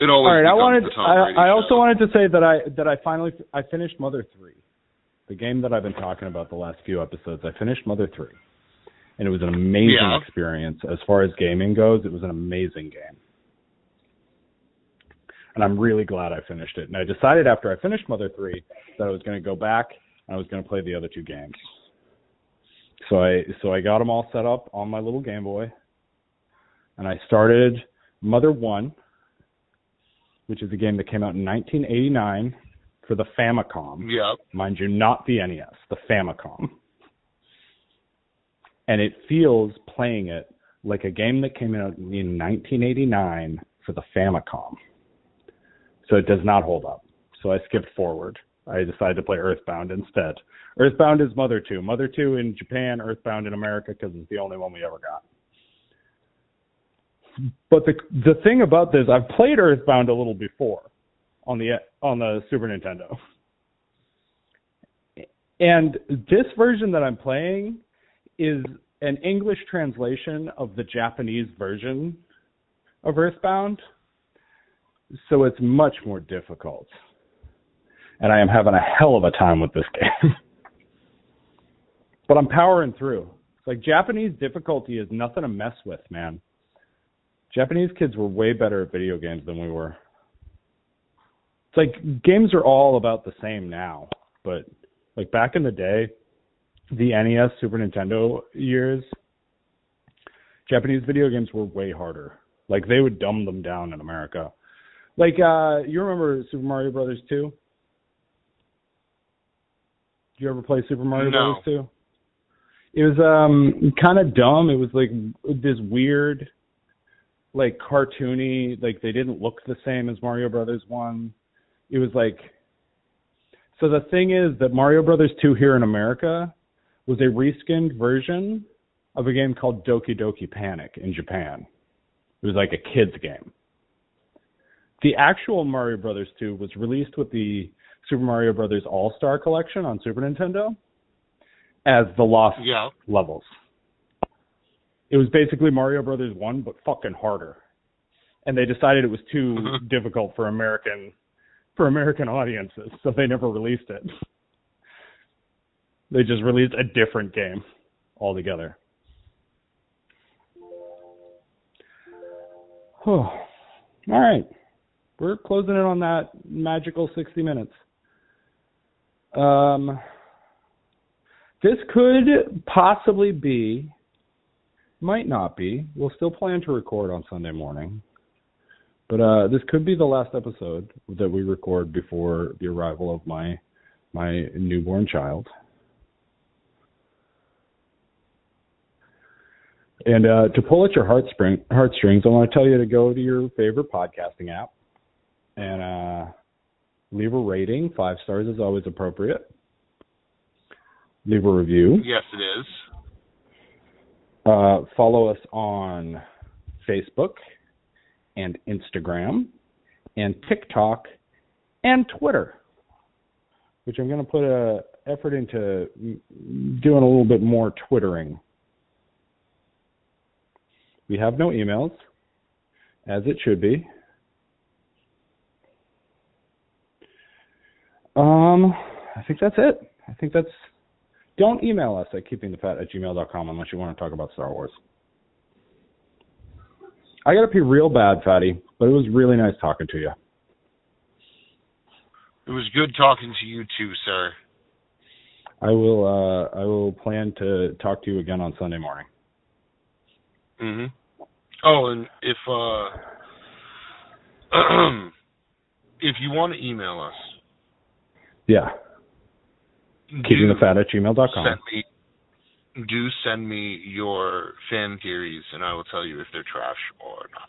It always. All right, I wanted I, I also show. wanted to say that I that I finally I finished Mother 3. The game that I've been talking about the last few episodes. I finished Mother 3. And it was an amazing Yeah. experience as far as gaming goes. It was an amazing game. And I'm really glad I finished it. And I decided after I finished Mother 3 that I was going to go back and I was going to play the other two games. So I so I got them all set up on my little Game Boy. And I started Mother 1 which is a game that came out in 1989 for the Famicom. Yep. Mind you, not the NES, the Famicom. And it feels playing it like a game that came out in 1989 for the Famicom. So it does not hold up. So I skipped forward. I decided to play Earthbound instead. Earthbound is Mother 2. Mother 2 in Japan, Earthbound in America because it's the only one we ever got. But the the thing about this, I've played Earthbound a little before on the on the Super Nintendo. And this version that I'm playing is an English translation of the Japanese version of Earthbound, so it's much more difficult. And I am having a hell of a time with this game. [laughs] but I'm powering through. It's like Japanese difficulty is nothing to mess with, man. Japanese kids were way better at video games than we were. It's like games are all about the same now, but like back in the day, the NES, Super Nintendo years, Japanese video games were way harder. Like they would dumb them down in America. Like uh you remember Super Mario Brothers 2? You ever play Super Mario No. Brothers 2? It was um kind of dumb. It was like this weird like cartoony, like they didn't look the same as Mario Brothers 1. It was like so the thing is that Mario Brothers 2 here in America was a reskinned version of a game called Doki Doki Panic in Japan. It was like a kids game. The actual Mario Brothers 2 was released with the Super Mario Brothers All-Star Collection on Super Nintendo as the Lost Yeah. levels. It was basically Mario Brothers 1 but fucking harder. And they decided it was too [laughs] difficult for American for American audiences, so they never released it. They just released a different game altogether. [sighs] All right. We're closing in on that magical 60 minutes. Um, this could possibly be, might not be. We'll still plan to record on Sunday morning. But uh, this could be the last episode that we record before the arrival of my my newborn child. And uh, to pull at your heartstrings, I want to tell you to go to your favorite podcasting app and uh, leave a rating. Five stars is always appropriate. Leave a review. Yes, it is. Uh, follow us on Facebook and Instagram and TikTok and Twitter, which I'm going to put a effort into doing a little bit more twittering. We have no emails, as it should be. Um, I think that's it. I think that's. Don't email us at keepingthefat at gmail.com unless you want to talk about Star Wars. I got to pee real bad, Fatty, but it was really nice talking to you. It was good talking to you too, sir. I will. uh I will plan to talk to you again on Sunday morning. hmm Oh, and if uh [clears throat] if you want to email us, Yeah, keepingthefat at gmail.com. send me do send me your fan theories and I will tell you if they're trash or not.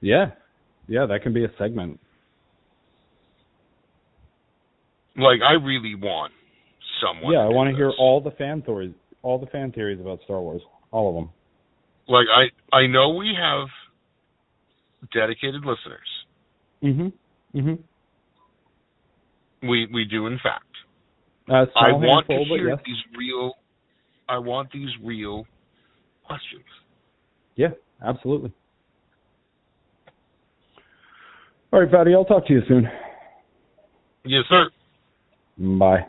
Yeah, yeah, that can be a segment. Like I really want someone yeah, I want to hear all the fan theories, all the fan theories about Star Wars, all of them. like I I know we have dedicated listeners. Mhm. Mhm. We we do in fact. Uh, I want to hear yes. these real I want these real questions. Yeah, absolutely. All right, Fatty, I'll talk to you soon. Yes, sir. Bye.